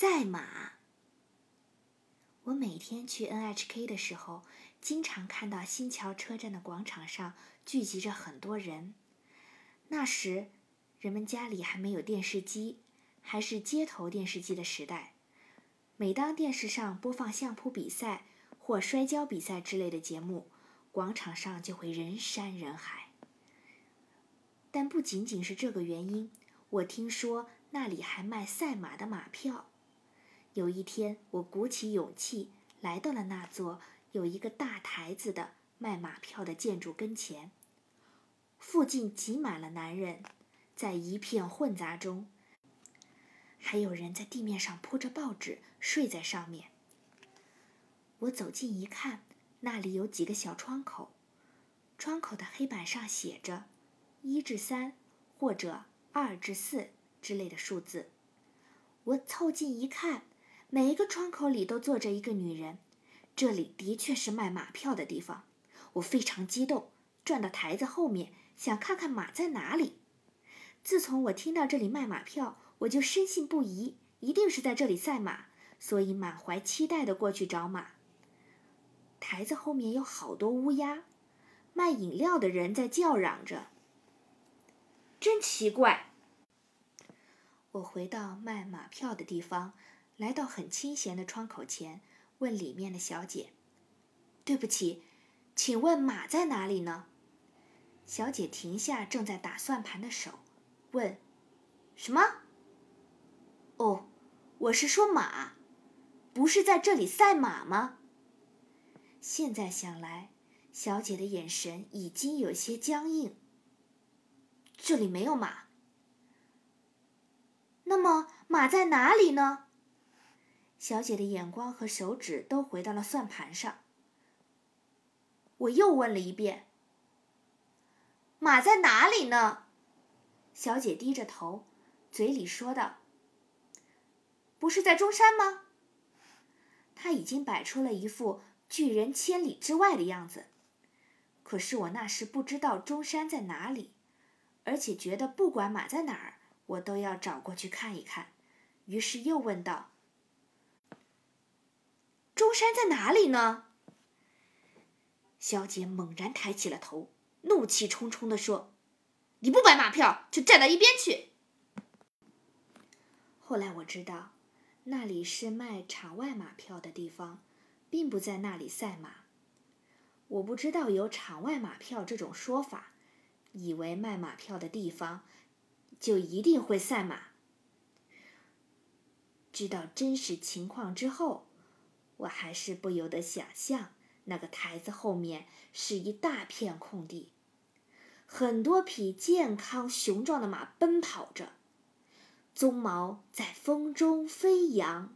赛马。我每天去 NHK 的时候，经常看到新桥车站的广场上聚集着很多人。那时，人们家里还没有电视机，还是街头电视机的时代。每当电视上播放相扑比赛或摔跤比赛之类的节目，广场上就会人山人海。但不仅仅是这个原因，我听说那里还卖赛马的马票。有一天，我鼓起勇气来到了那座有一个大台子的卖马票的建筑跟前。附近挤满了男人，在一片混杂中，还有人在地面上铺着报纸睡在上面。我走近一看，那里有几个小窗口，窗口的黑板上写着“一至三”或者“二至四”之类的数字。我凑近一看。每一个窗口里都坐着一个女人，这里的确是卖马票的地方。我非常激动，转到台子后面，想看看马在哪里。自从我听到这里卖马票，我就深信不疑，一定是在这里赛马，所以满怀期待地过去找马。台子后面有好多乌鸦，卖饮料的人在叫嚷着。真奇怪！我回到卖马票的地方。来到很清闲的窗口前，问里面的小姐：“对不起，请问马在哪里呢？”小姐停下正在打算盘的手，问：“什么？”“哦，我是说马，不是在这里赛马吗？”现在想来，小姐的眼神已经有些僵硬。这里没有马。那么马在哪里呢？小姐的眼光和手指都回到了算盘上。我又问了一遍：“马在哪里呢？”小姐低着头，嘴里说道：“不是在中山吗？”她已经摆出了一副拒人千里之外的样子。可是我那时不知道中山在哪里，而且觉得不管马在哪儿，我都要找过去看一看。于是又问道。中山在哪里呢？小姐猛然抬起了头，怒气冲冲地说：“你不买马票，就站到一边去。”后来我知道，那里是卖场外马票的地方，并不在那里赛马。我不知道有场外马票这种说法，以为卖马票的地方就一定会赛马。知道真实情况之后。我还是不由得想象，那个台子后面是一大片空地，很多匹健康雄壮的马奔跑着，鬃毛在风中飞扬。